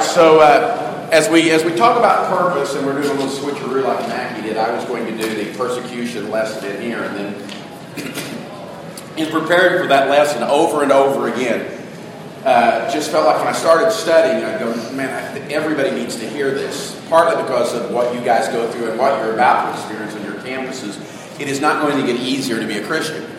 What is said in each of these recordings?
right, so uh, as we as we talk about purpose, and we're doing a little switcheroo like Mackie did, I was going to do the persecution lesson in here, and then in preparing for that lesson over and over again, uh, just felt like when I started studying, I go, man, I, everybody needs to hear this. Partly because of what you guys go through and what you're about to experience on your campuses, it is not going to get easier to be a Christian.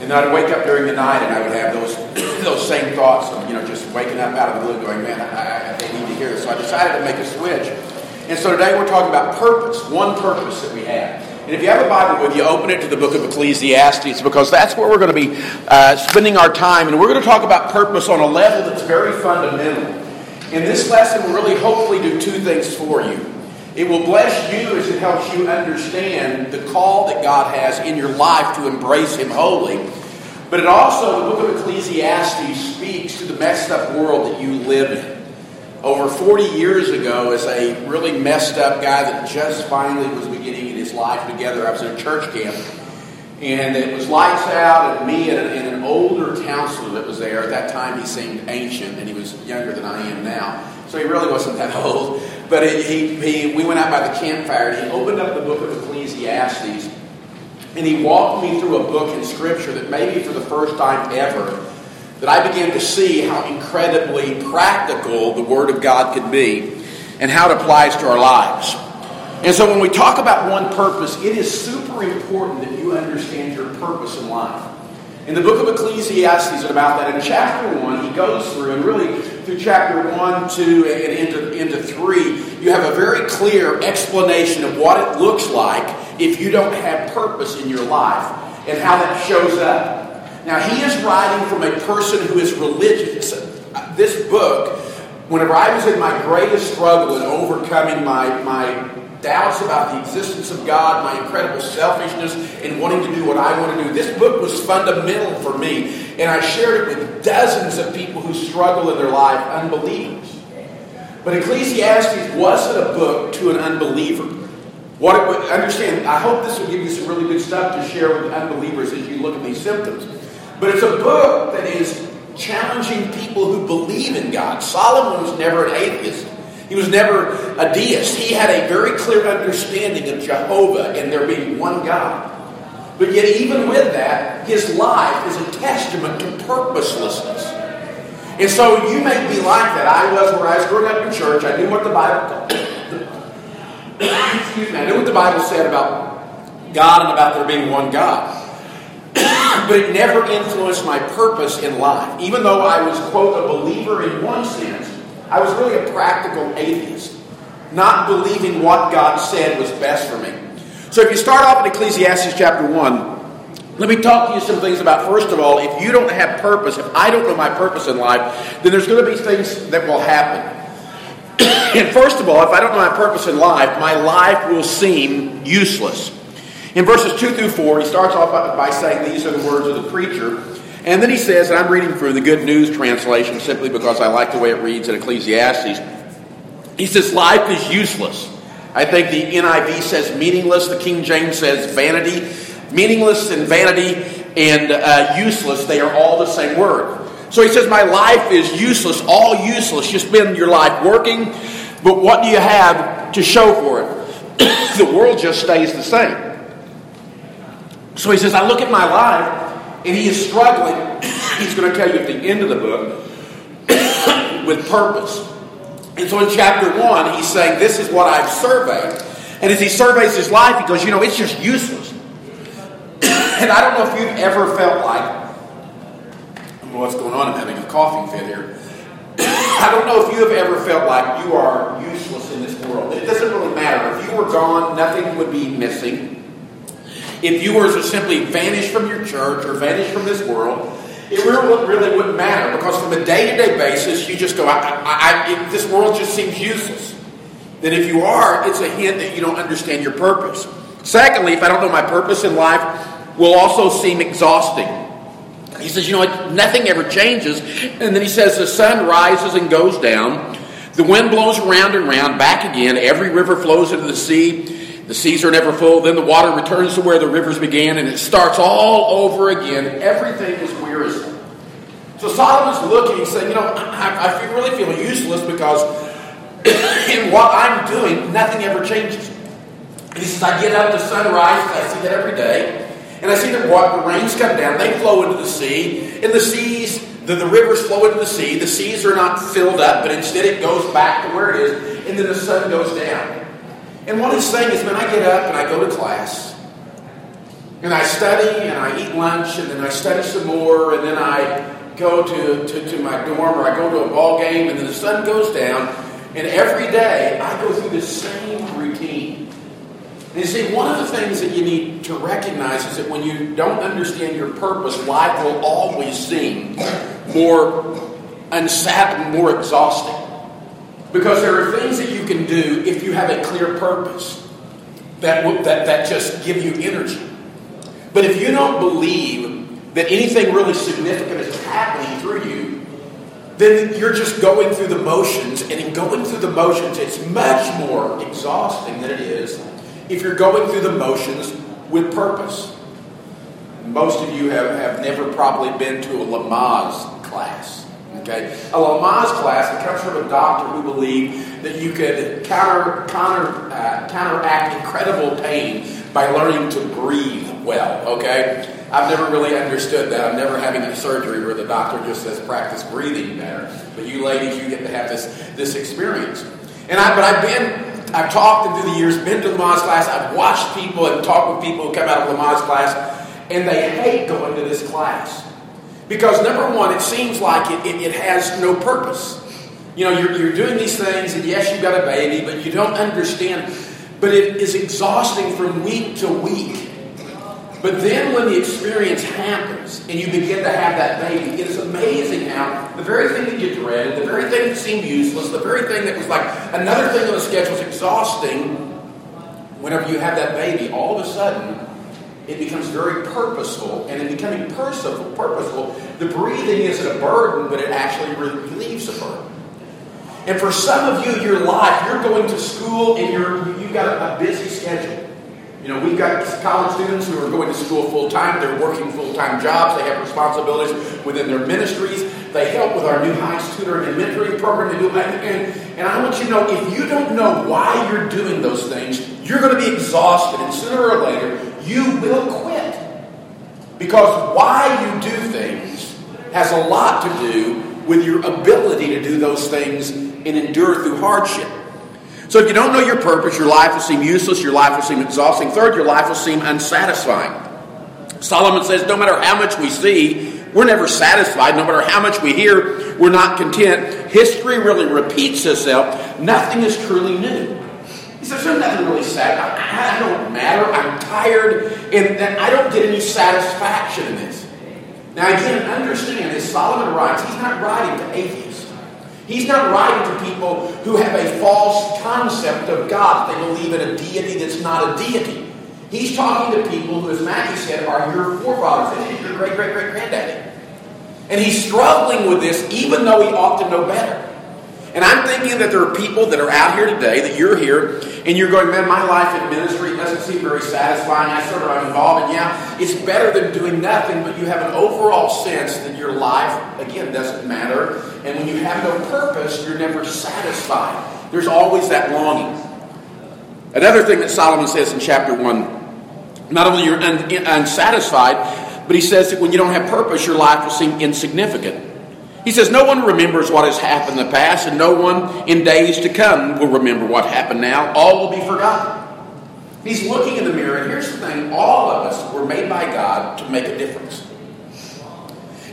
And then I'd wake up during the night and I would have those those same thoughts of, you know, just waking up out of the blue going, man, I, I, they need to hear this. So I decided to make a switch. And so today we're talking about purpose, one purpose that we have. And if you have a Bible with you, open it to the book of Ecclesiastes because that's where we're going to be uh, spending our time. And we're going to talk about purpose on a level that's very fundamental. In this lesson, we'll really hopefully do two things for you. It will bless you as it helps you understand the call that God has in your life to embrace Him wholly. But it also, the book of Ecclesiastes speaks to the messed up world that you live in. Over 40 years ago, as a really messed up guy that just finally was beginning in his life together, I was in a church camp. And it was lights out, and me and, and an older counselor that was there. At that time, he seemed ancient, and he was younger than I am now. So he really wasn't that old. But he, he, we went out by the campfire, and he opened up the book of Ecclesiastes, and he walked me through a book in Scripture that maybe for the first time ever, that I began to see how incredibly practical the Word of God could be and how it applies to our lives. And so when we talk about one purpose, it is super important that you understand your purpose in life. In the book of Ecclesiastes, about that, in chapter 1, he goes through, and really through chapter 1, 2, and into, into 3, you have a very clear explanation of what it looks like if you don't have purpose in your life and how that shows up. Now, he is writing from a person who is religious. This book, whenever I was in my greatest struggle in overcoming my, my doubts about the existence of God, my incredible selfishness in wanting to do what I want to do. This book was fundamental for me, and I shared it with dozens of people who struggle in their life, unbelievers. But Ecclesiastes wasn't a book to an unbeliever. What it would, understand, I hope this will give you some really good stuff to share with unbelievers as you look at these symptoms. But it's a book that is challenging people who believe in God. Solomon was never an atheist. He was never a deist. He had a very clear understanding of Jehovah and there being one God. But yet, even with that, his life is a testament to purposelessness. And so you may be like that. I was where I was growing up in church. I knew what the Bible excuse me, I knew what the Bible said about God and about there being one God. but it never influenced my purpose in life. Even though I was, quote, a believer in one sense, I was really a practical atheist, not believing what God said was best for me. So if you start off in Ecclesiastes chapter 1, let me talk to you some things about, first of all, if you don't have purpose, if I don't know my purpose in life, then there's going to be things that will happen. and first of all, if I don't know my purpose in life, my life will seem useless. In verses 2 through 4, he starts off by saying these are the words of the preacher. And then he says, and I'm reading from the Good News translation simply because I like the way it reads in Ecclesiastes. He says, Life is useless. I think the NIV says meaningless. The King James says vanity. Meaningless and vanity and uh, useless, they are all the same word. So he says, My life is useless, all useless. You spend your life working, but what do you have to show for it? the world just stays the same. So he says, I look at my life and he is struggling, he's going to tell you at the end of the book, with purpose. And so in chapter one, he's saying, This is what I've surveyed. And as he surveys his life, he goes, You know, it's just useless. and I don't know if you've ever felt like, I don't know what's going on, I'm having a coughing fit here. I don't know if you have ever felt like you are useless in this world. It doesn't really matter. If you were gone, nothing would be missing if you were to simply vanish from your church or vanish from this world, it really, really wouldn't matter because from a day to day basis, you just go, I, I, I, this world just seems useless. Then if you are, it's a hint that you don't understand your purpose. Secondly, if I don't know my purpose in life, will also seem exhausting. He says, you know nothing ever changes. And then he says, the sun rises and goes down. The wind blows around and round, back again. Every river flows into the sea. The seas are never full. Then the water returns to where the rivers began, and it starts all over again. Everything is wearisome. So Solomon's looking, saying, You know, I, I really feel useless because and what I'm doing, nothing ever changes. And he says, I get up to sunrise, I see that every day. And I see the, water, the rains come down, they flow into the sea, and the seas, the, the rivers flow into the sea. The seas are not filled up, but instead it goes back to where it is, and then the sun goes down. And what he's saying is, when I get up and I go to class, and I study, and I eat lunch, and then I study some more, and then I go to, to, to my dorm, or I go to a ball game, and then the sun goes down, and every day I go through the same routine. And you see, one of the things that you need to recognize is that when you don't understand your purpose, life will always seem more unsatisfying, more exhausting. Because there are things that you can do if you have a clear purpose that, that, that just give you energy. But if you don't believe that anything really significant is happening through you, then you're just going through the motions. And in going through the motions, it's much more exhausting than it is if you're going through the motions with purpose. Most of you have, have never probably been to a Lamaze class. Okay? A Lamaze class, it comes from a doctor who believed that you could counter, counter, uh, counteract incredible pain by learning to breathe well. Okay? I've never really understood that. I'm never having a surgery where the doctor just says practice breathing better. But you ladies, you get to have this, this experience. And I, but I've been I've talked through the years, been to Lamaze class, I've watched people and talked with people who come out of Lamaze class, and they hate going to this class. Because number one, it seems like it, it, it has no purpose. You know, you're, you're doing these things, and yes, you've got a baby, but you don't understand. But it is exhausting from week to week. But then when the experience happens and you begin to have that baby, it is amazing how the very thing that you dreaded, the very thing that seemed useless, the very thing that was like another thing on the schedule is exhausting, whenever you have that baby, all of a sudden it becomes very purposeful. And in becoming purposeful, purposeful, the breathing isn't a burden, but it actually relieves a burden. And for some of you, your life, you're going to school and you're, you've got a, busy schedule. You know, we've got college students who are going to school full time. They're working full time jobs. They have responsibilities within their ministries. They help with our new Heights tutoring and mentoring program. They do, and, and I want you to know if you don't know why you're doing those things, you're going to be exhausted, and sooner or later, you will quit. Because why you do things has a lot to do with your ability to do those things and endure through hardship. So if you don't know your purpose, your life will seem useless, your life will seem exhausting. Third, your life will seem unsatisfying. Solomon says, no matter how much we see, we're never satisfied. No matter how much we hear, we're not content. History really repeats itself. Nothing is truly new. Says, there's nothing really sad. I, I don't matter. I'm tired, and, and I don't get any satisfaction in this. Now, again, understand, as Solomon writes, he's not writing to atheists. He's not writing to people who have a false concept of God. They believe in a deity that's not a deity. He's talking to people who, as Mackie said, are your forefathers, your great great great granddaddy. And he's struggling with this even though he ought to know better. And I'm thinking that there are people that are out here today, that you're here, and you're going, man, my life in ministry doesn't seem very satisfying. I sort of am involved, and yeah, it's better than doing nothing, but you have an overall sense that your life, again, doesn't matter. And when you have no purpose, you're never satisfied. There's always that longing. Another thing that Solomon says in chapter 1 not only you're un- unsatisfied, but he says that when you don't have purpose, your life will seem insignificant. He says, No one remembers what has happened in the past, and no one in days to come will remember what happened now. All will be forgotten. He's looking in the mirror, and here's the thing all of us were made by God to make a difference.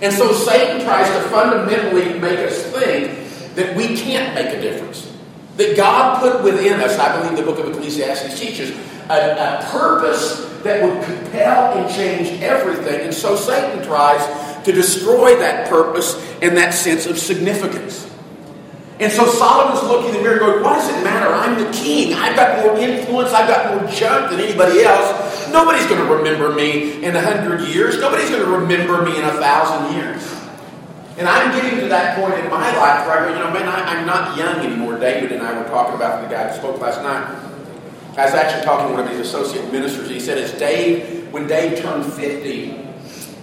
And so Satan tries to fundamentally make us think that we can't make a difference. That God put within us, I believe the book of Ecclesiastes teaches, a, a purpose that would compel and change everything. And so Satan tries to destroy that purpose and that sense of significance. And so Solomon's looking in the mirror going, What does it matter? I'm the king. I've got more influence. I've got more junk than anybody else. Nobody's going to remember me in a hundred years. Nobody's going to remember me in a thousand years. And I'm getting to that point in my life where I go, you know, man, I, am not young anymore. David and I were talking about the guy who spoke last night. I was actually talking to one of his associate ministers. He said, as Dave, when Dave turned 50,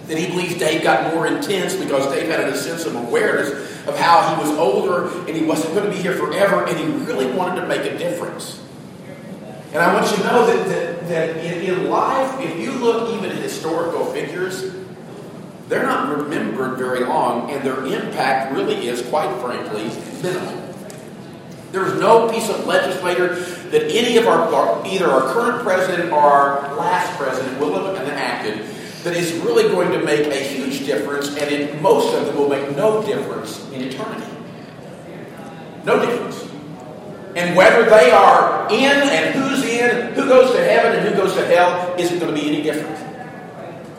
that he believes Dave got more intense because Dave had a sense of awareness of how he was older and he wasn't going to be here forever and he really wanted to make a difference. And I want you to know that, that, that in, in life, if you look even at historical figures, they're not remembered very long, and their impact really is, quite frankly, minimal. There's no piece of legislator that any of our, either our current president or our last president will have enacted that is really going to make a huge difference, and in, most of them will make no difference in eternity. No difference. And whether they are in and who's in, who goes to heaven and who goes to hell, isn't going to be any different.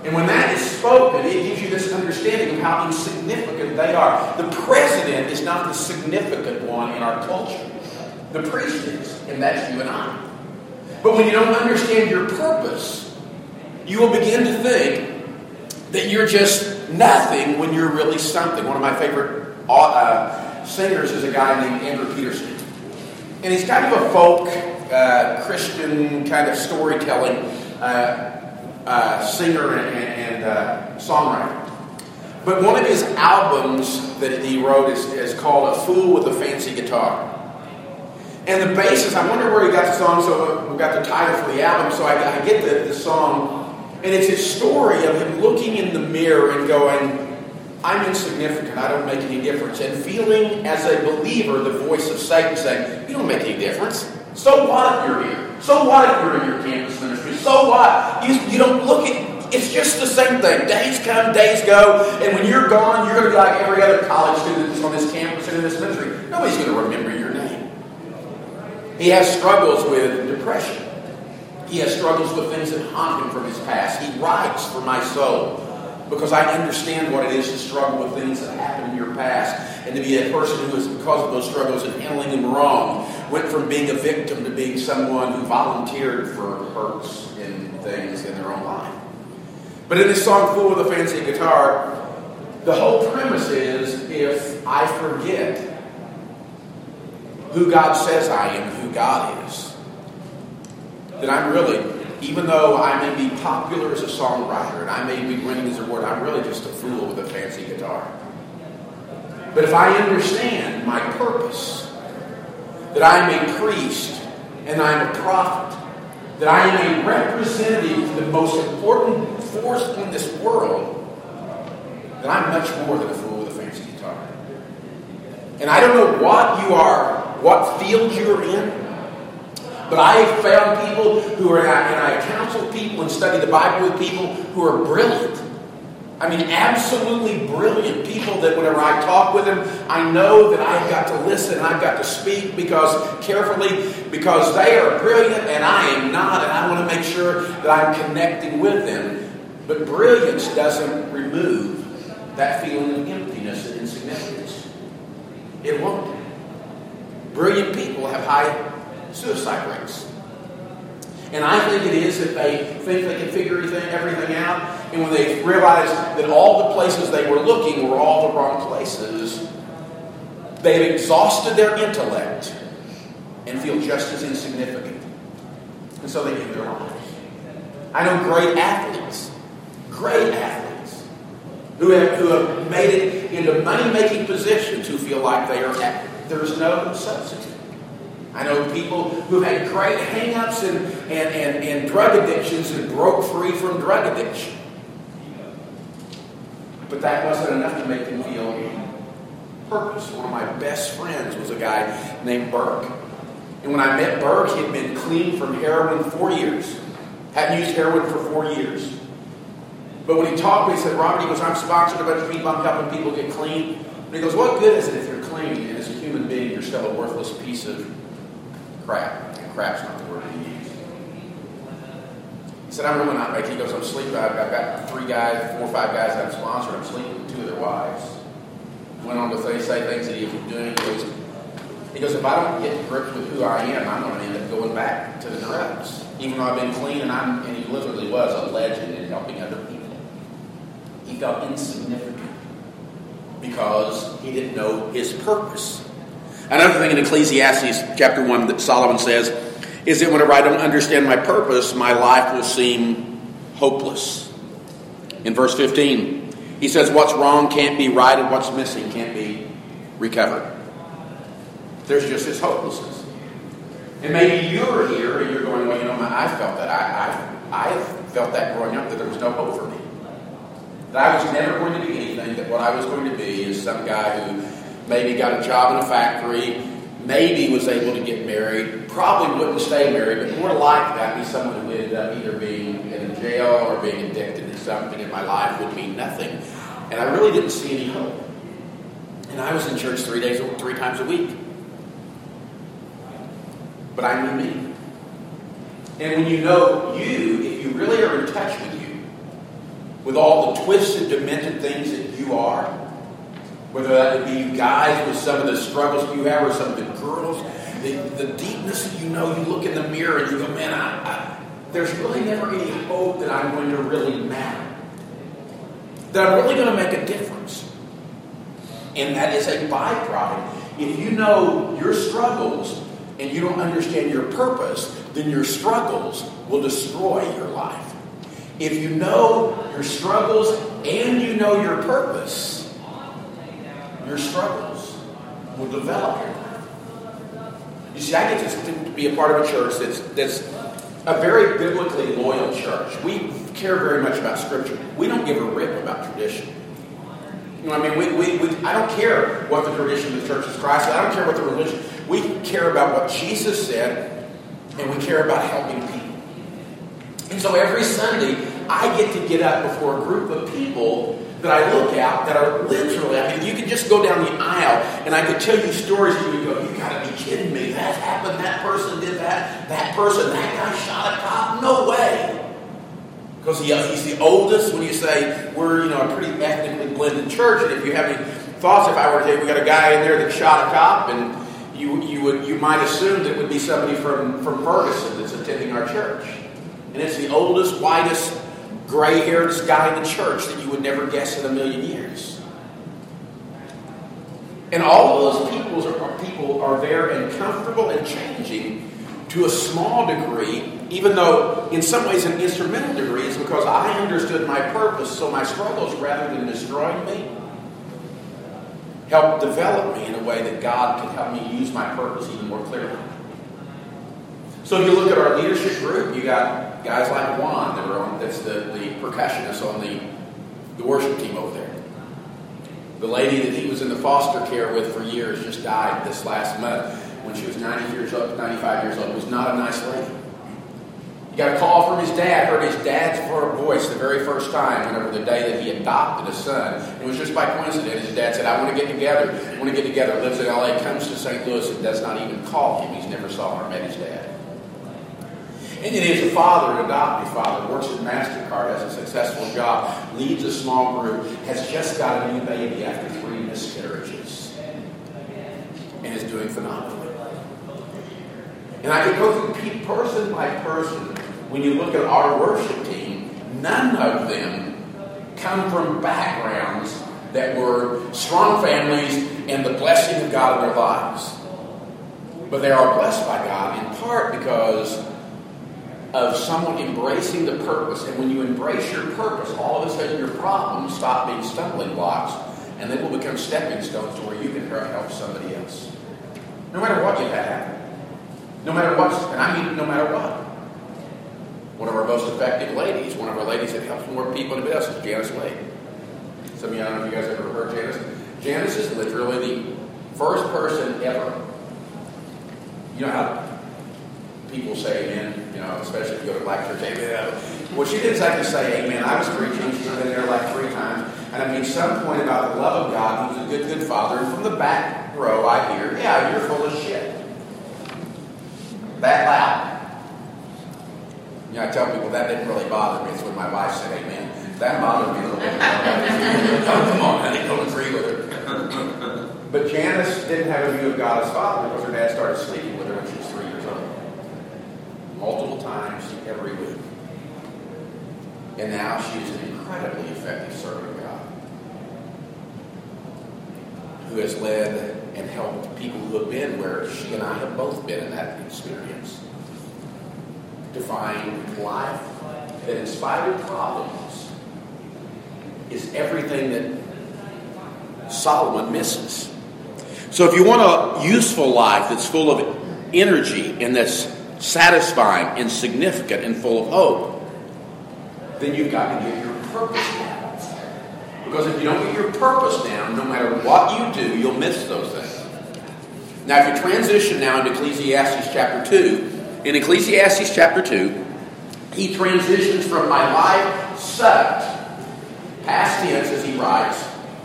And when that is spoken, it gives you this understanding of how insignificant they are. The president is not the significant one in our culture. The priest is, and that's you and I. But when you don't understand your purpose, you will begin to think that you're just nothing when you're really something. One of my favorite uh, singers is a guy named Andrew Peterson. And he's kind of a folk, uh, Christian kind of storytelling uh, uh, singer and, and uh, songwriter. But one of his albums that he wrote is, is called A Fool with a Fancy Guitar. And the basis, I wonder where he got the song, so we got the title for the album, so I, I get the, the song. And it's his story of him looking in the mirror and going, I'm insignificant, I don't make any difference. And feeling as a believer the voice of Satan saying, You don't make any difference. So what if you're here? So what if you're in your campus ministry? So what? You, you don't look at it's just the same thing. Days come, days go, and when you're gone, you're going to be like every other college student that's on this campus and in this ministry. Nobody's going to remember your name. He has struggles with depression. He has struggles with things that haunt him from his past. He writes for my soul because I understand what it is to struggle with things that happened in your past and to be a person who is, because of those struggles and handling them wrong, went from being a victim to being someone who volunteered for hurts and things in their own life. But in this song, Fool with a Fancy Guitar, the whole premise is if I forget who God says I am, who God is, then I'm really even though I may be popular as a songwriter and I may be winning as a word, I'm really just a fool with a fancy guitar. But if I understand my purpose, that I am a priest and I'm a prophet, that I am a representative of the most important force in this world, then I'm much more than a fool with a fancy guitar. And I don't know what you are, what field you're in. But I have found people who are, and I counsel people and study the Bible with people who are brilliant. I mean, absolutely brilliant people that whenever I talk with them, I know that I've got to listen and I've got to speak because carefully, because they are brilliant and I am not, and I want to make sure that I'm connecting with them. But brilliance doesn't remove that feeling of emptiness and insignificance. It won't. Brilliant people have high suicide rates. And I think it is that they think they can figure everything, out, and when they realize that all the places they were looking were all the wrong places, they've exhausted their intellect and feel just as insignificant. And so they end their lives. I know great athletes, great athletes, who have, who have made it into money making positions who feel like they are, there's no substitute. I know people who had great hang-ups and, and, and, and drug addictions and broke free from drug addiction. But that wasn't enough to make them feel purpose. One of my best friends was a guy named Burke. And when I met Burke, he had been clean from heroin four years. Hadn't used heroin for four years. But when he talked to me, he said, Robert, he goes, I'm sponsored a bunch of people, I'm helping people get clean. And he goes, What good is it if you're clean and as a human being you're still a worthless piece of crap. And crap's not the word he used. He said, I'm really not making. He goes, I'm sleeping. I've, I've got three guys, four or five guys that I've sponsored. I'm sleeping with two of their wives. Went on to say, say things that he was doing. He goes, he goes, if I don't get to grips with who I am, I'm going to end up going back to the drugs. Even though I've been clean, and I'm, and he literally was a legend in helping other people. He felt insignificant because he didn't know his purpose. Another thing in Ecclesiastes chapter 1 that Solomon says is that whenever I don't understand my purpose, my life will seem hopeless. In verse 15, he says, What's wrong can't be right, and what's missing can't be recovered. There's just this hopelessness. And maybe you're here and you're going, well, you know, I felt that. I, I, I felt that growing up that there was no hope for me. That I was never going to be anything, that what I was going to be is some guy who maybe got a job in a factory, maybe was able to get married, probably wouldn't stay married, but more like that, be someone who ended up either being in jail or being addicted to something in my life would mean nothing. And I really didn't see any hope. And I was in church three days, three times a week. But I knew me. And when you know you, if you really are in touch with you, with all the twisted, demented things that you are, whether that would be you guys with some of the struggles you have or some of the girls, the, the deepness that you know, you look in the mirror and you go, man, I, I, there's really never any hope that I'm going to really matter. That I'm really going to make a difference. And that is a byproduct. If you know your struggles and you don't understand your purpose, then your struggles will destroy your life. If you know your struggles and you know your purpose, your struggles will develop. You see, I get to be a part of a church that's, that's a very biblically loyal church. We care very much about Scripture. We don't give a rip about tradition. You know, I mean, we, we, we, I don't care what the tradition of the Church of Christ is. I don't care what the religion. We care about what Jesus said, and we care about helping people. And so every Sunday, I get to get up before a group of people that I look at that are literally, I mean, you could just go down the aisle and I could tell you stories and you go, you gotta be kidding me. That happened, that person did that, that person, that guy shot a cop. No way. Because he, he's the oldest when you say we're, you know, a pretty ethnically blended church. And if you have any thoughts, if I were to say we got a guy in there that shot a cop and you, you would you might assume that would be somebody from, from Ferguson that's attending our church. And it's the oldest, whitest, gray haired guy in the church that you would never guess in a million years. And all of those people are, people are there and comfortable and changing to a small degree, even though in some ways an instrumental degree, is because I understood my purpose. So my struggles, rather than destroying me, helped develop me in a way that God could help me use my purpose even more clearly. So if you look at our leadership group, you got guys like Juan that are on that's the, the percussionist on the, the worship team over there. The lady that he was in the foster care with for years just died this last month when she was 90 years old, 95 years old. Was not a nice lady. He got a call from his dad, heard his dad's voice the very first time, whenever the day that he adopted a son. It was just by coincidence. His dad said, I want to get together. I want to get together. Lives in LA, comes to St. Louis, and does not even call him. He's never saw or met his dad. And then a father, an adoptive father, works at MasterCard, has a successful job, leads a small group, has just got a new baby after three miscarriages, and is doing phenomenally. And I could go through person by person. When you look at our worship team, none of them come from backgrounds that were strong families and the blessing of God in their lives. But they are blessed by God in part because of someone embracing the purpose. And when you embrace your purpose, all of a sudden your problems stop being stumbling blocks and they will become stepping stones to where you can help somebody else. No matter what you've had No matter what, and I mean no matter what. One of our most effective ladies, one of our ladies that helps more people to us is Janice Wade. Some of you, I don't know if you guys ever heard Janice. Janice is literally the first person ever. You know how people say amen, you know, especially if you go to black church, amen. Well, she didn't exactly say amen. I was preaching. She's been there like three times. And I mean, some point about the love of God. Was a good, good father. And from the back row, I hear, yeah, you're full of shit. That loud. You know, I tell people that didn't really bother me. It's when my wife said amen. That bothered me a little bit. oh, come on, honey, don't agree with her. but Janice didn't have a view of God as father because her dad started sleeping with her when she was three years old multiple times every week. And now she is an incredibly effective servant of God who has led and helped people who have been where she and I have both been in that experience to find life that, in spite of problems, is everything that Solomon misses. So if you want a useful life that's full of energy and that's satisfying and significant and full of hope, then you've got to get your purpose down. Because if you don't get your purpose down, no matter what you do, you'll miss those things. Now, if you transition now into Ecclesiastes chapter 2, in Ecclesiastes chapter 2, he transitions from my life sucked, past tense as he writes,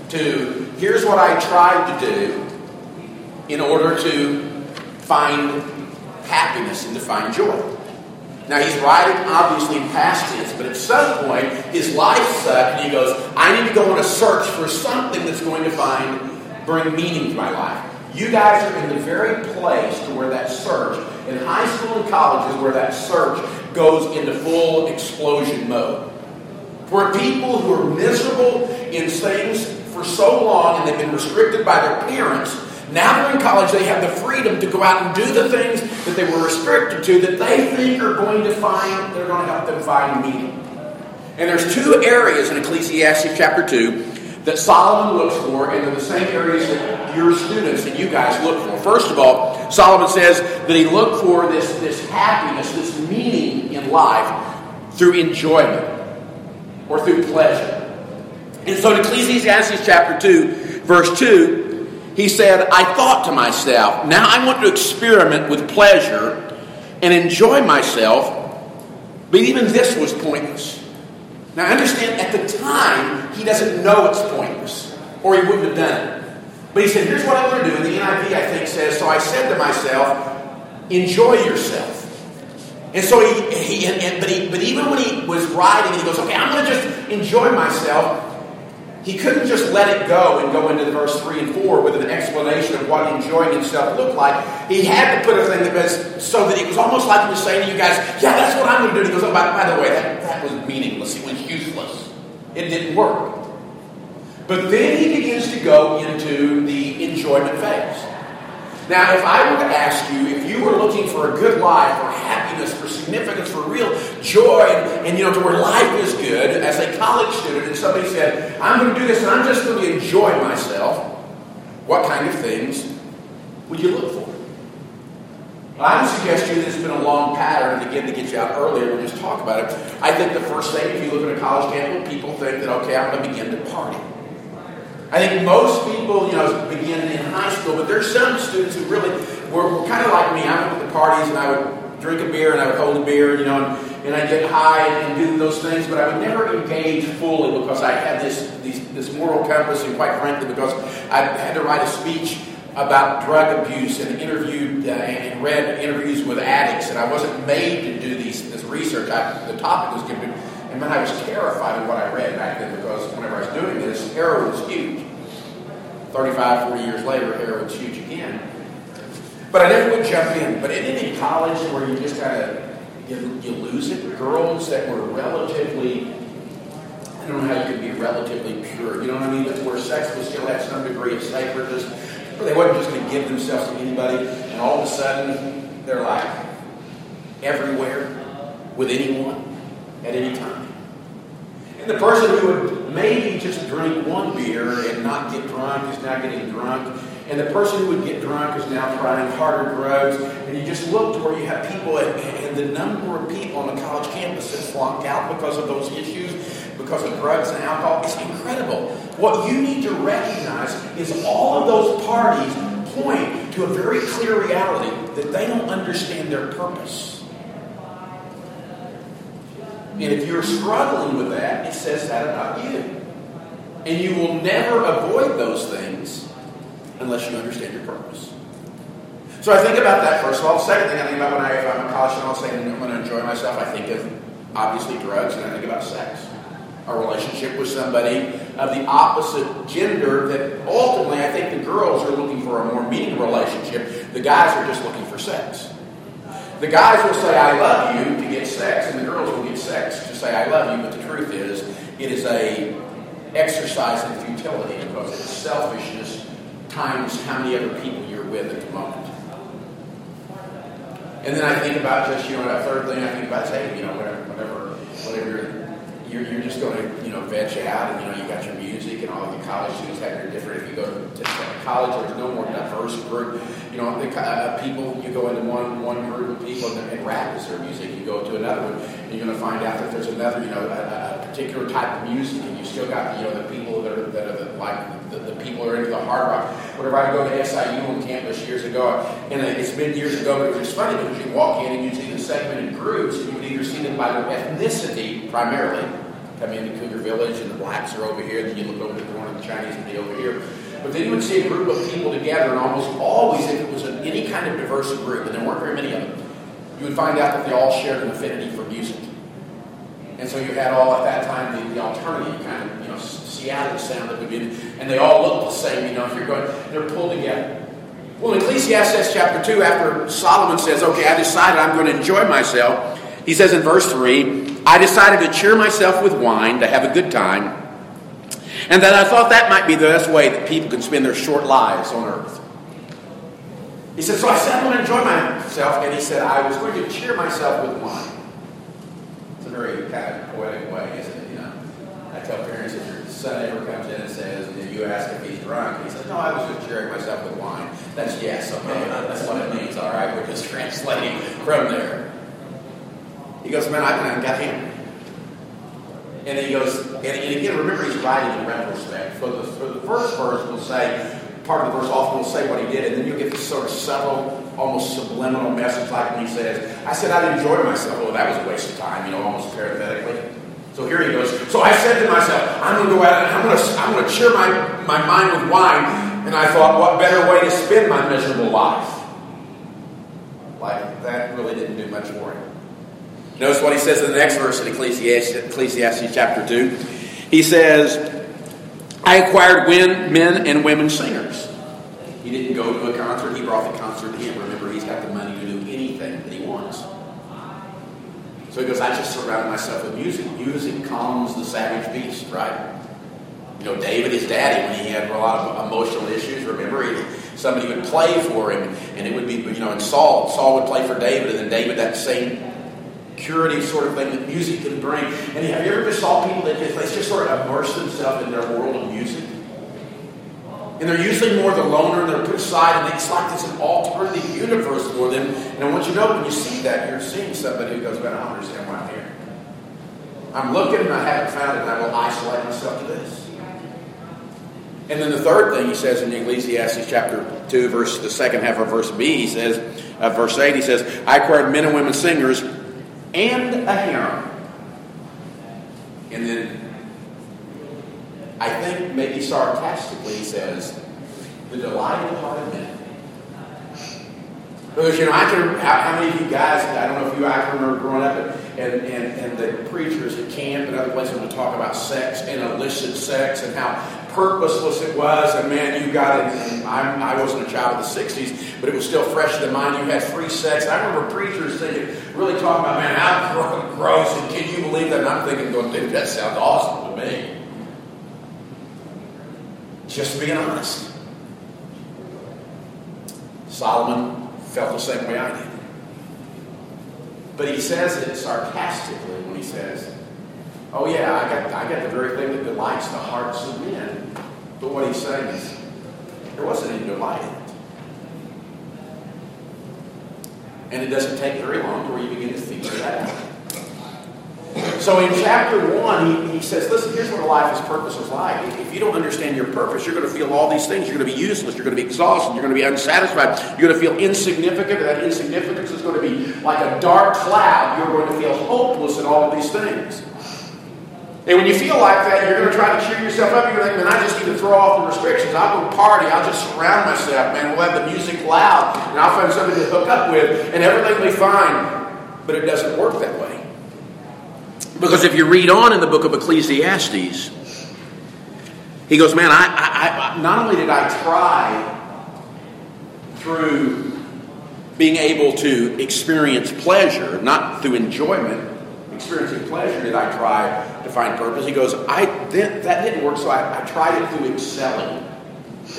to here's what I tried to do in order to find happiness and to find joy. Now he's writing obviously in past tense, but at some point his life sucked and he goes, I need to go on a search for something that's going to find bring meaning to my life. You guys are in the very place to where that search, in high school and college is where that search goes into full explosion mode. Where people who are miserable in things for so long and they've been restricted by their parents, now they're in college, they have the freedom to go out and do the things that they were restricted to that they think are going to find, they're going to help them find meaning. And there's two areas in Ecclesiastes chapter 2 that Solomon looks for, and they're the same areas that your students and you guys look for. First of all, Solomon says that he looked for this, this happiness, this meaning in life through enjoyment or through pleasure. And so in Ecclesiastes chapter 2, verse 2, he said, I thought to myself, now I want to experiment with pleasure and enjoy myself, but even this was pointless. Now understand, at the time, he doesn't know it's pointless, or he wouldn't have done it. But he said, here's what I'm going to do. And the NIV, I think, says, So I said to myself, enjoy yourself. And so he, he and, and, but, he, but even when he was writing, he goes, okay, I'm going to just enjoy myself. He couldn't just let it go and go into verse 3 and 4 with an explanation of what enjoying himself looked like. He had to put a thing that was so that it was almost like he was saying to you guys, yeah, that's what I'm going to do. And he goes, oh, by, by the way, that, that was meaningless. It was useless. It didn't work. But then he begins to go into the enjoyment phase. Now, if I were to ask you, if you looking for a good life, for happiness, for significance, for real joy, and, and, you know, to where life is good, as a college student, and somebody said, I'm going to do this and I'm just going to enjoy myself, what kind of things would you look for? I would suggest to you that it's been a long pattern, and again, to get you out earlier, we'll just talk about it. I think the first thing, if you live in a college campus, people think that, okay, I'm going to begin to party. I think most people, you know, begin in high school, but there's some students who really were, were kind of like me. I went to the parties and I would drink a beer and I would hold a beer, you know, and, and I'd get high and, do those things, but I would never engage fully because I had this, these, this moral compass and quite frankly because I had to write a speech about drug abuse and interviewed uh, and read interviews with addicts and I wasn't made to do these, this research. I, the topic was given and then I was terrified of what I read back then because whenever I was doing this, heroin was huge. 35, 40 years later, heroin's huge again. But I never would jump in. But in any college where you just kind of you, you lose it, girls that were relatively I don't know how you could be relatively pure. You know what I mean? But where sex was still had some degree of sacredness, where they wasn't just going to give themselves to anybody, and all of a sudden they're like everywhere with anyone at any time. And the person who would maybe just drink one beer and not get drunk is now getting drunk. And the person who would get drunk is now trying harder drugs. And you just look to where you have people, and, and the number of people on the college campus that flunked out because of those issues, because of drugs and alcohol, is incredible. What you need to recognize is all of those parties point to a very clear reality that they don't understand their purpose. And if you're struggling with that, it says that about you. And you will never avoid those things unless you understand your purpose. So I think about that first of all. Second thing I think about when I, if I'm a college and I'll say I'm going to enjoy myself, I think of obviously drugs and I think about sex. A relationship with somebody of the opposite gender that ultimately I think the girls are looking for a more meaningful relationship. The guys are just looking for sex. The guys will say, I love you to get sex, and the girls will get sex to say, I love you, but the truth is, it is a exercise in futility because it's selfishness times how many other people you're with at the moment. And then I think about just, you know, that third thing I think about is, hey, you know, whatever, whatever, whatever you're, you're just going to, you know, veg out and, you know, you got your music and all the college students have your different, if you go to, college, there's no more diverse group. You know, the, uh, people, you go into one one group of people and, and rap is their music. You go to another one, you're going to find out that there's another, you know, a, a, particular type of music, and you still got, you know, the people that are, that are the, like the, the people are into the hard rock. Whenever I go to SIU on campus years ago, and it's been years ago, but it was funny because you walk in and you see the segmented groups, and you would either see them by their ethnicity primarily, come into Cougar Village, and the blacks are over here, then you look over the of the Chinese and be over here. But then you would see a group of people together, and almost always, if it was an, any kind of diverse group, and there weren't very many of them, you would find out that they all shared an affinity for music. And so you had all at that time the, the alternative kind of, you know, Seattle sound that would be, and they all looked the same, you know, if you're going, they're pulled together. Well, in Ecclesiastes chapter 2, after Solomon says, okay, I decided I'm going to enjoy myself, he says in verse 3, I decided to cheer myself with wine to have a good time, and that I thought that might be the best way that people can spend their short lives on earth. He said, So I I'm going to enjoy myself. And he said, I was going to cheer myself with wine. It's a very kind of poetic way, isn't it? You know, I tell parents if your son ever comes in and says, and you ask if he's drunk, he says, No, I was just cheering myself with wine. That's yes, okay. That's what it means, all right? We're just translating from there. He goes, Man, I got him. And he goes, and, and again, remember he's writing in retrospect. So the, so the first verse will say, part of the verse often will say what he did, and then you'll get this sort of subtle, almost subliminal message like when he says, I said I'd enjoy myself. Oh, that was a waste of time, you know, almost parenthetically. So here he goes. So I said to myself, I'm going to go out and I'm going to, I'm to cheer my, my mind with wine. And I thought, what better way to spend my miserable life? Like, that really didn't do much for him. Notice what he says in the next verse in Ecclesiastes, Ecclesiastes chapter 2. He says, I acquired men and women singers. He didn't go to a concert, he brought the concert to him. Remember, he's got the money to do anything that he wants. So he goes, I just surround myself with music. Music calms the savage beast, right? You know, David, his daddy, when he had a lot of emotional issues, remember, he, somebody would play for him, and it would be, you know, and Saul, Saul would play for David, and then David, that same curative sort of thing that music can bring. And have you ever just saw people that just, just sort of immerse themselves in their world of music? And they're usually more the loner, they're put aside, and it's like it's an alternative universe for them. And I want you to know when you see that, you're seeing somebody who goes, Man, I don't understand why I'm here. I'm looking and I haven't found it, and I will isolate myself to this. And then the third thing he says in Ecclesiastes chapter 2, verse the second half of verse B, he says, uh, verse 8, he says, I acquired men and women singers and a harem. And then I think maybe sarcastically he says, the delight of the heart of men. Because, you know, I can, how, how, many of you guys, I don't know if you, I can remember growing up and, and, and the preachers at camp and other places would talk about sex and illicit sex and how purposeless it was. And man, you got it. I'm, I wasn't a child of the 60s, but it was still fresh in the mind. You had free sex. I remember preachers thinking, really talking about, man, how gross. And can you believe that? And I'm thinking, going, dude, that sounds awesome to me. Just being honest. Solomon felt the same way I did. But he says it sarcastically when he says, Oh yeah, I got I got the very thing that delights the hearts of men. But what he's saying is there wasn't any delight. And it doesn't take very long where you begin to figure that out. So in chapter one, he, he says, listen, here's what a life is like. If you don't understand your purpose, you're going to feel all these things. You're going to be useless. You're going to be exhausted. You're going to be unsatisfied. You're going to feel insignificant. And that insignificance is going to be like a dark cloud. You're going to feel hopeless in all of these things. And when you feel like that, you're going to try to cheer yourself up. You're like, man, I just need to throw off the restrictions. I'll go party. I'll just surround myself, man. We'll have the music loud. And I'll find somebody to hook up with. And everything will be fine. But it doesn't work that way. Because if you read on in the book of Ecclesiastes, he goes, man, I, I, I not only did I try through being able to experience pleasure, not through enjoyment, experiencing pleasure did I try to find purpose. He goes, I did, that didn't work, so I, I tried it through excelling,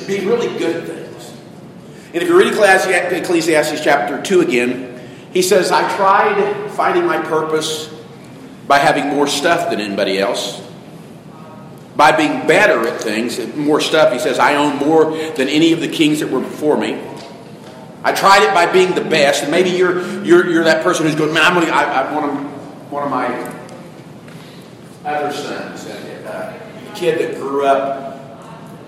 being really good at things. And if you read Ecclesiastes chapter 2 again, he says, I tried finding my purpose by having more stuff than anybody else. by being better at things, more stuff. He says, I own more than any of the kings that were before me. I tried it by being the best, and maybe you're you're, you're that person who's going, man, I'm gonna, I, I want to, one of my other sons, a, kid that grew up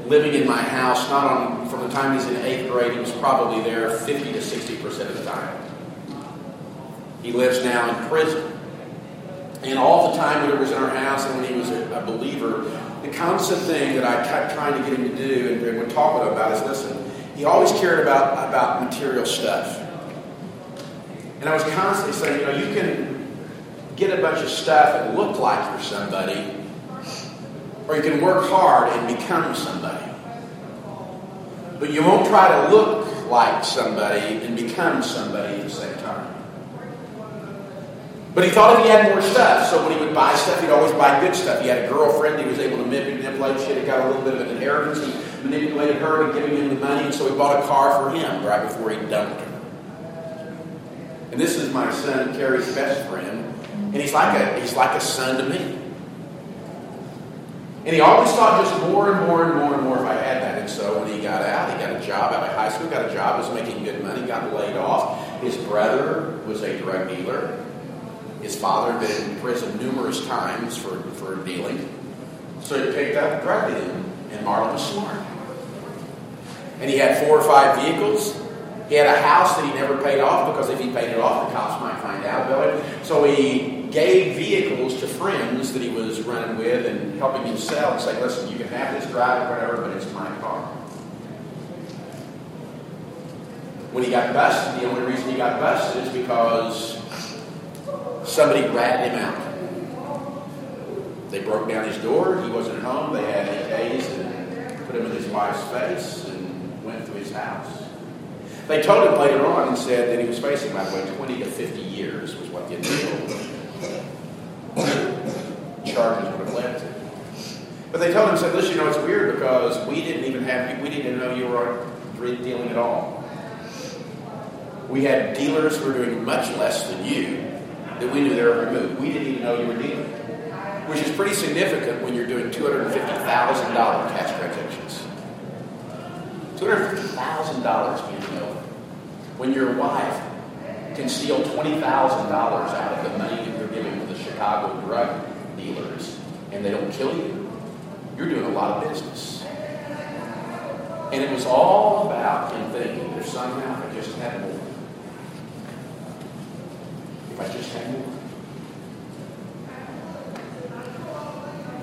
living in my house, not on from the time he's in eighth grade, he was probably there 50 to 60 percent of the time. He lives now in prison. And all the time when he was in our house and when he was a, a believer, the constant thing that I kept trying to get him to do and would talk with him about is listen, he always cared about, about material stuff. And I was constantly saying, you know, you can get a bunch of stuff and look like you're somebody, or you can work hard and become somebody. But you won't try to look like somebody and become somebody at the same time. But he thought if he had more stuff, so when he would buy stuff, he'd always buy good stuff. He had a girlfriend he was able to manipulate. She had got a little bit of an inheritance. He manipulated her into giving him the money, and so he bought a car for him right before he dumped her. And this is my son Terry's best friend, and he's like a he's like a son to me. And he always thought just more and more and more and more if I had that. And so when he got out, he got a job out of high school, got a job, was making good money, got laid off. His brother was a drug dealer. His father had been in prison numerous times for, for dealing. So he picked up drug dealing, and Marlon was smart. And he had four or five vehicles. He had a house that he never paid off because if he paid it off, the cops might find out about it. So he gave vehicles to friends that he was running with and helping him sell and say, listen, you can have this, drive it, whatever, but it's my car. When he got busted, the only reason he got busted is because somebody ratted him out. They broke down his door. He wasn't home. They had AKs and put him in his wife's face and went to his house. They told him later on and said that he was facing, by the way, 20 to 50 years was what the initial charges would have led to. But they told him, said, listen, you know, it's weird because we didn't even have, we didn't even know you were dealing at all. We had dealers who were doing much less than you that we knew they were removed. We didn't even know you were dealing, which is pretty significant when you're doing $250,000 cash transactions. $250,000 being over. When your wife can steal $20,000 out of the money that you're giving to the Chicago drug dealers and they don't kill you, you're doing a lot of business. And it was all about him thinking that somehow if I just had more. If I just had more.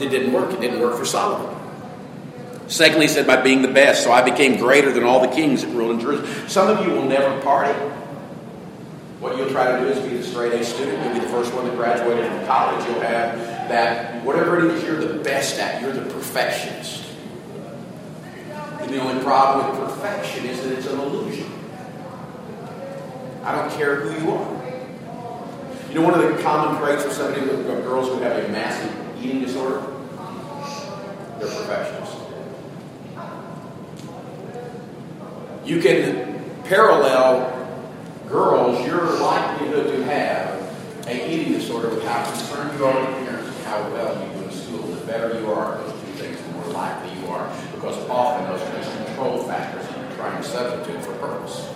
It didn't work. It didn't work for Solomon. Secondly, he said, by being the best. So I became greater than all the kings that ruled in Jerusalem. Some of you will never party. What you'll try to do is be the straight A student. You'll be the first one that graduated from college. You'll have that, whatever it is you're the best at, you're the perfectionist. And the only problem with perfection is that it's an illusion. I don't care who you are. You know, one of the common traits of somebody with girls who have a massive eating disorder? They're perfectionists. You can parallel girls, your likelihood to have a eating disorder with how concerned you are with your parents how well you do in school. The better you are at those two things, the more likely you are, because often those are control factors you're trying to substitute for purpose.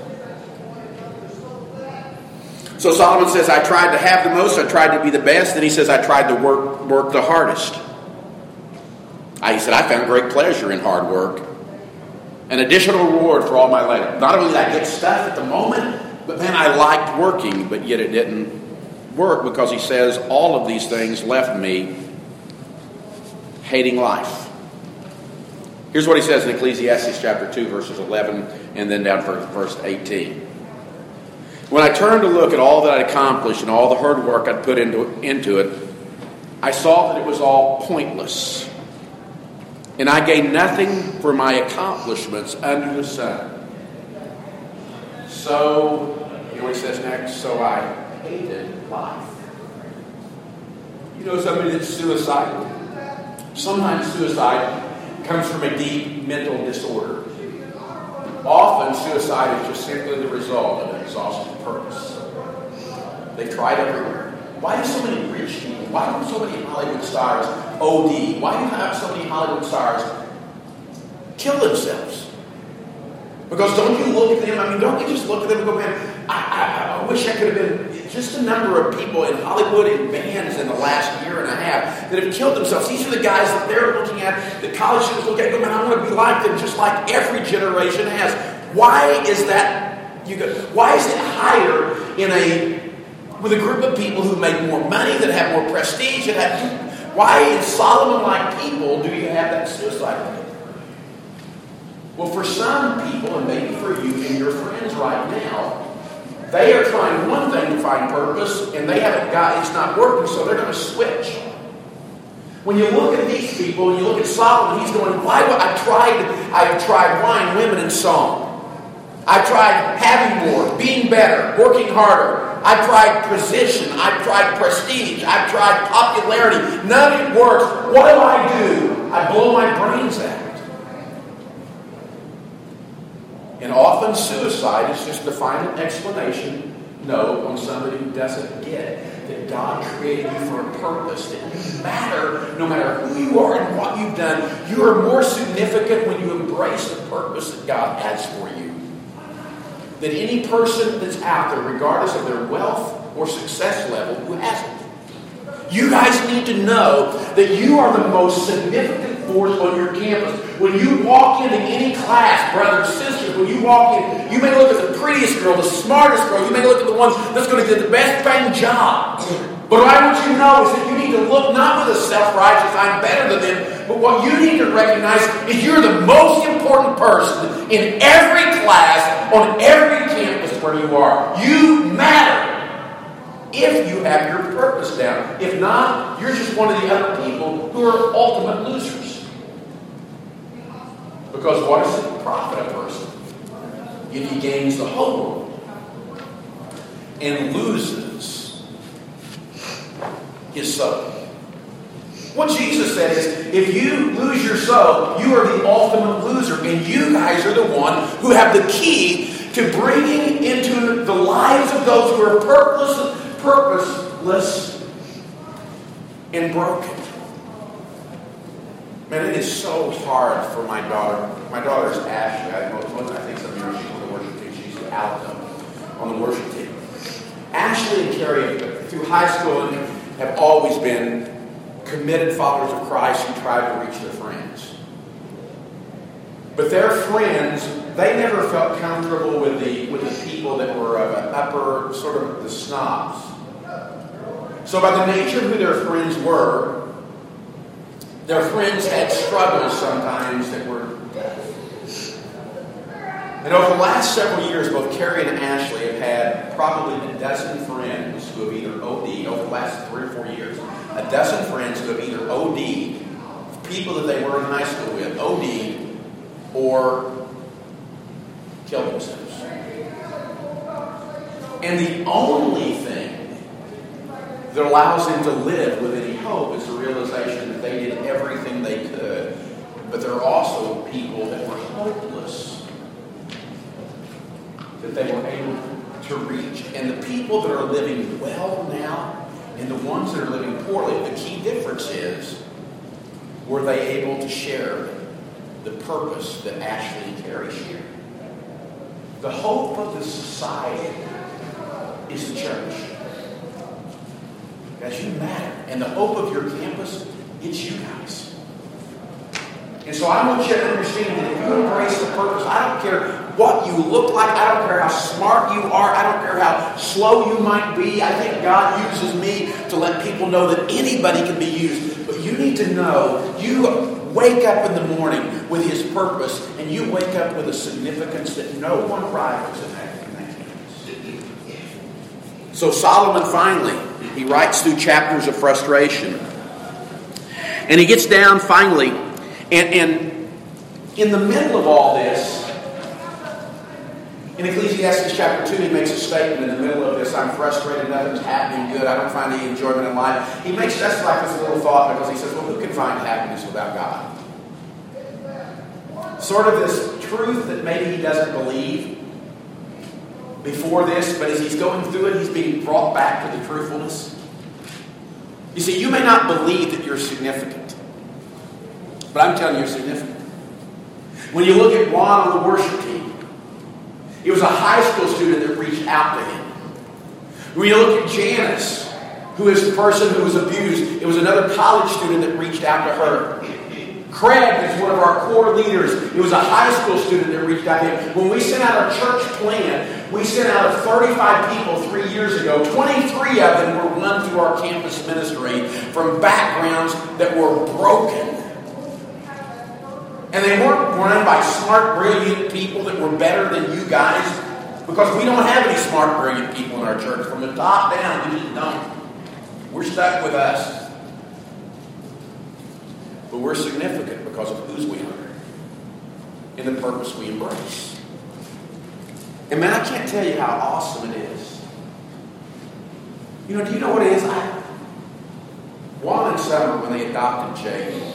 So Solomon says, I tried to have the most, I tried to be the best, and he says, I tried to work, work the hardest. I, he said, I found great pleasure in hard work. An additional reward for all my labor. Not only did I get stuff at the moment, but man, I liked working, but yet it didn't work because he says all of these things left me hating life. Here's what he says in Ecclesiastes chapter 2, verses 11, and then down to verse 18. When I turned to look at all that I'd accomplished and all the hard work I'd put into, into it, I saw that it was all pointless. And I gained nothing for my accomplishments under the sun. So, you know what says next? So I hated life. You know somebody that's suicidal? Sometimes suicide comes from a deep mental disorder. Often, suicide is just simply the result of an exhausted purpose. They tried everywhere. Why do so many rich people, why do so many Hollywood stars OD? Why do you have so many Hollywood stars kill themselves? Because don't you look at them, I mean, don't you just look at them and go, man, I, I, I wish I could have been just a number of people in Hollywood and bands in the last year and a half that have killed themselves. These are the guys that they're looking at, that college students look at, go, man, I want to be like them, just like every generation has. Why is that? You go, why is it higher in a with a group of people who make more money, that have more prestige, that have why in Solomon-like people do you have that suicide rate? Well, for some people, and maybe for you and your friends right now, they are trying one thing to find purpose, and they haven't got it's not working, so they're going to switch. When you look at these people, and you look at Solomon, he's going, "Why? I tried. I've tried wine, women, and song. I've tried having more, being better, working harder. I've tried position. I've tried prestige. I've tried popularity. None of it works. What do I do? I blow my brains out. And often suicide is just the final explanation no on somebody who doesn't get that God created you for a purpose, that you matter no matter who you are and what you've done. You are more significant when you embrace the purpose that God has for you That any person that's out there, regardless of their wealth or success level, who hasn't. You guys need to know that you are the most significant force on your campus. When you walk into any class, brothers, sisters, when you walk in, you may look at the prettiest girl, the smartest girl, you may look at the one that's going to get the best paying job. But what I want you to know is that you need to look not with a self righteous, I'm better than them, but what you need to recognize is you're the most important person in every class, on every campus where you are. You matter if you have your purpose down. If not, you're just one of the other people who are ultimate losers. Because what does it profit a person if he gains the whole world and loses his soul? What Jesus said is, if you lose your soul, you are the ultimate loser. And you guys are the one who have the key to bringing into the lives of those who are purposeless and broken. Man, it is so hard for my daughter. My daughter is Ashley. I, I think some of you know she's on the worship team. She's alto on the worship team. Ashley and Carrie, through high school, have always been committed followers of Christ who tried to reach their friends. But their friends, they never felt comfortable with the with the people that were of an upper sort of the snobs. So, by the nature of who their friends were, their friends had struggles sometimes that were. And over the last several years, both Carrie and Ashley have had probably a dozen friends who have either OD'd over the last three or four years, a dozen friends who have either OD'd, people that they were in high school with, OD'd, or killed themselves. And the only thing that allows them to live with any hope is the realization that they did everything they could. But there are also people that were hopeless that they were able to reach. And the people that are living well now and the ones that are living poorly, the key difference is were they able to share the purpose that Ashley and shared? The hope of the society is the church. Guys, you matter. And the hope of your campus, it's you guys. And so I want you to understand that if you embrace the purpose, I don't care what you look like, I don't care how smart you are, I don't care how slow you might be. I think God uses me to let people know that anybody can be used. But you need to know you wake up in the morning with His purpose, and you wake up with a significance that no one rivals in that. So Solomon finally he writes through chapters of frustration. And he gets down finally, and, and in the middle of all this, in Ecclesiastes chapter 2, he makes a statement in the middle of this I'm frustrated, nothing's happening good, I don't find any enjoyment in life. He makes that's like this little thought because he says, Well, who can find happiness without God? Sort of this truth that maybe he doesn't believe before this, but as he's going through it, he's being brought back to the truthfulness. You see, you may not believe that you're significant, but I'm telling you, you're significant. When you look at Juan on the worship team, he was a high school student that reached out to him. When you look at Janice, who is the person who was abused, it was another college student that reached out to her. Craig is one of our core leaders. It was a high school student that reached out to him. When we sent out our church plan, we sent out of 35 people three years ago. 23 of them were run through our campus ministry from backgrounds that were broken. And they weren't run by smart, brilliant people that were better than you guys, because we don't have any smart, brilliant people in our church. From the top down, we just don't. We're stuck with us. But we're significant because of whose we are and the purpose we embrace. And man, I can't tell you how awesome it is. You know, do you know what it is? I, Juan and Summer, when they adopted Jay,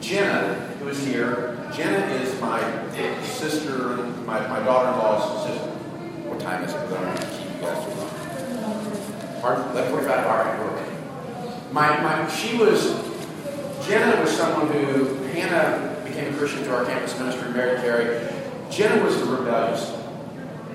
Jenna, who is here, Jenna is my sister, my, my daughter-in-law's sister. What time is it? I don't to keep you guys too long. Pardon? 11.45? All right, okay. My, my, she was Jenna was someone who, Hannah became a Christian through our campus ministry, Mary Carrie. Jenna was rebellious.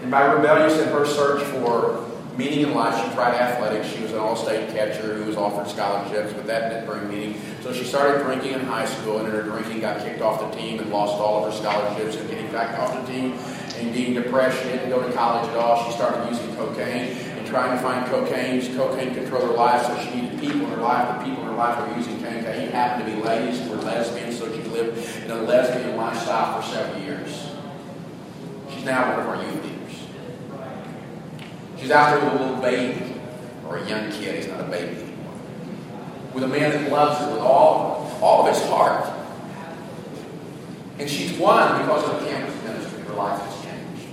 And by rebellious in her search for meaning in life, she tried athletics. She was an all-state catcher who was offered scholarships, but that didn't bring meaning. So she started drinking in high school, and in her drinking got kicked off the team and lost all of her scholarships. And getting back off the team and being depressed, she didn't go to college at all. She started using cocaine and trying to find cocaine. Cocaine controlled her life, so she needed people in her life. The people in her life were using cocaine. Happened to be ladies who were lesbians, so she lived in a lesbian lifestyle for several years. Now one of our youth leaders. She's out there with a little baby, or a young kid. He's not a baby anymore. With a man that loves her with all, all of his heart. And she's won because of the campus ministry. Her life has changed.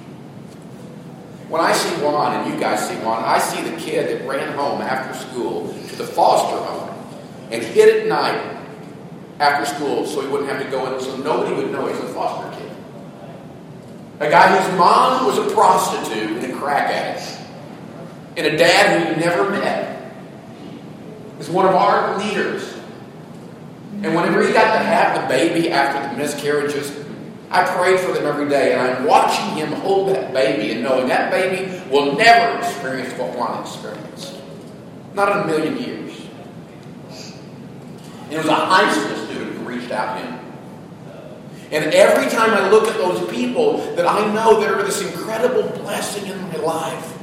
When I see Juan, and you guys see Juan, I see the kid that ran home after school to the foster home and hid at night after school so he wouldn't have to go in, so nobody would know he's a foster kid. A guy whose mom was a prostitute and a crack addict. And a dad who you never met. Is one of our leaders. And whenever he got to have the baby after the miscarriages, I prayed for them every day, and I'm watching him hold that baby and knowing that baby will never experience what Juan experienced. Not in a million years. It was a high school student who reached out to him. And every time I look at those people that I know that are this incredible blessing in my life,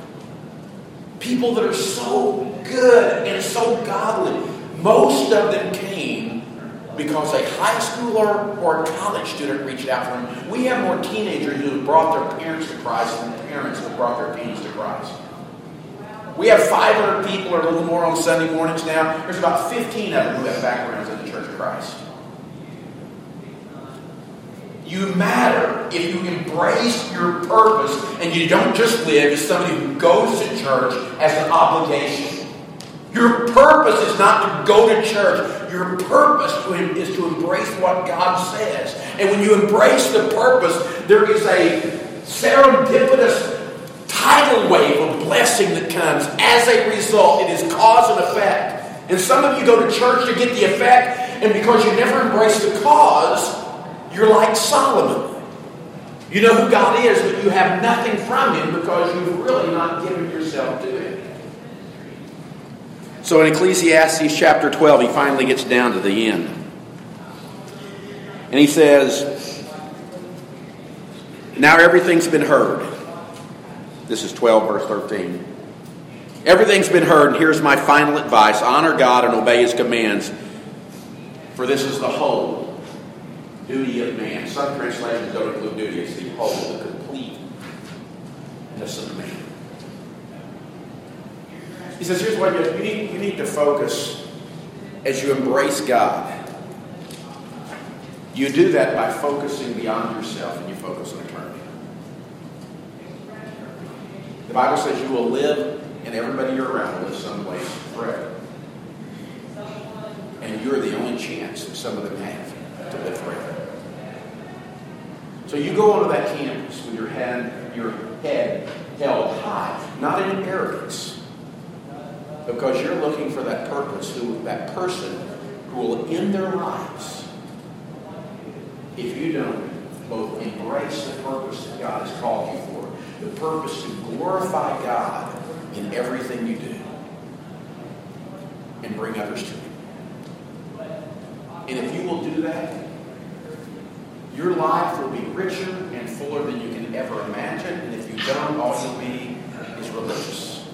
people that are so good and so godly, most of them came because a high schooler or a college student reached out for them. We have more teenagers who have brought their parents to Christ than parents who brought their teens to Christ. We have 500 people or a little more on Sunday mornings now. There's about 15 of them who have backgrounds in the Church of Christ. You matter if you embrace your purpose and you don't just live as somebody who goes to church as an obligation. Your purpose is not to go to church. Your purpose is to embrace what God says. And when you embrace the purpose, there is a serendipitous tidal wave of blessing that comes. As a result, it is cause and effect. And some of you go to church to get the effect, and because you never embrace the cause, you're like Solomon. You know who God is, but you have nothing from him because you've really not given yourself to him. So in Ecclesiastes chapter 12, he finally gets down to the end. And he says, Now everything's been heard. This is 12, verse 13. Everything's been heard, and here's my final advice honor God and obey his commands, for this is the whole duty of man. Some translations don't include duty, it's the whole, the completeness of man. He says, here's what you, need, you need to focus as you embrace God. You do that by focusing beyond yourself and you focus on eternity. The Bible says you will live, and everybody you're around will live some way forever. And you're the only chance that some of them have to live forever. So you go onto that campus with your head, your head held high, not in arrogance, because you're looking for that purpose, who that person who will end their lives if you don't both embrace the purpose that God has called you for, the purpose to glorify God in everything you do, and bring others to. And if you will do that, your life will be richer and fuller than you can ever imagine. And if you don't, all you'll be is religious.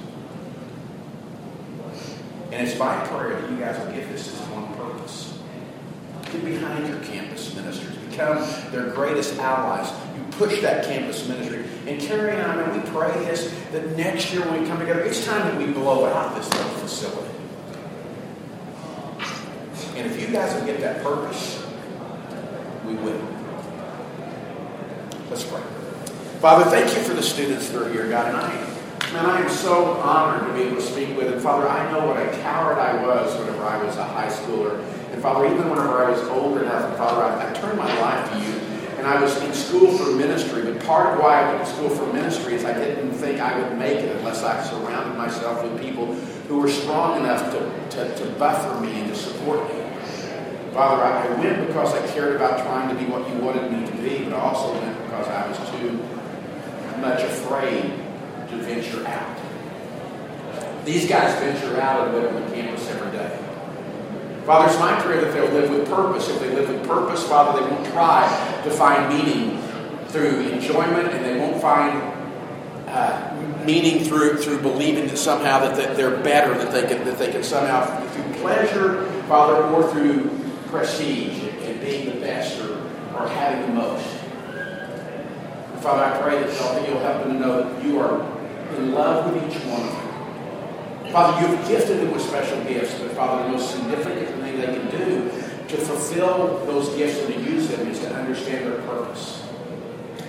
And it's my prayer that you guys will get this as one purpose. Get behind your campus ministers. Become their greatest allies. You push that campus ministry. And Carrie and I, we pray this, that next year when we come together, it's time that we blow out this little facility. And if you guys will get that purpose, we will. Let's pray. Father, thank you for the students that are here, God. And I, man, I am so honored to be able to speak with them. Father, I know what a coward I was whenever I was a high schooler. And Father, even whenever I was old enough, and Father, I, I turned my life to you. And I was in school for ministry, but part of why I went to school for ministry is I didn't think I would make it unless I surrounded myself with people who were strong enough to, to, to buffer me and to support me. Father, I went because I cared about trying to be what you wanted me to be, but I also went because I was too much afraid to venture out. These guys venture out and live on the campus every day. Father, it's my prayer that they'll live with purpose. If they live with purpose, Father, they won't try to find meaning through enjoyment, and they won't find uh, meaning through through believing that somehow that, that they're better, that they can that they can somehow through pleasure, Father, or through prestige and being the best or, or having the most. Father, I pray that Father, you'll help them to know that you are in love with each one of them. Father, you've gifted them with special gifts, but Father, the most significant thing they can do to fulfill those gifts and to use them is to understand their purpose.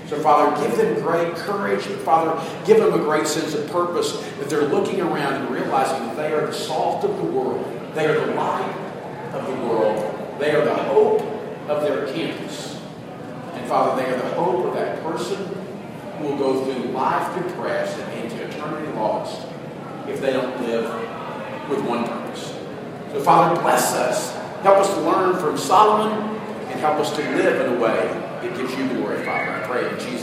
So, Father, give them great courage. And Father, give them a great sense of purpose that they're looking around and realizing that they are the salt of the world. They are the light of the world. They are the hope of their campus. And Father, they are the hope of that person who will go through life depressed and into eternity lost if they don't live with one purpose. So, Father, bless us. Help us to learn from Solomon and help us to live in a way that gives you glory, Father. I pray in Jesus'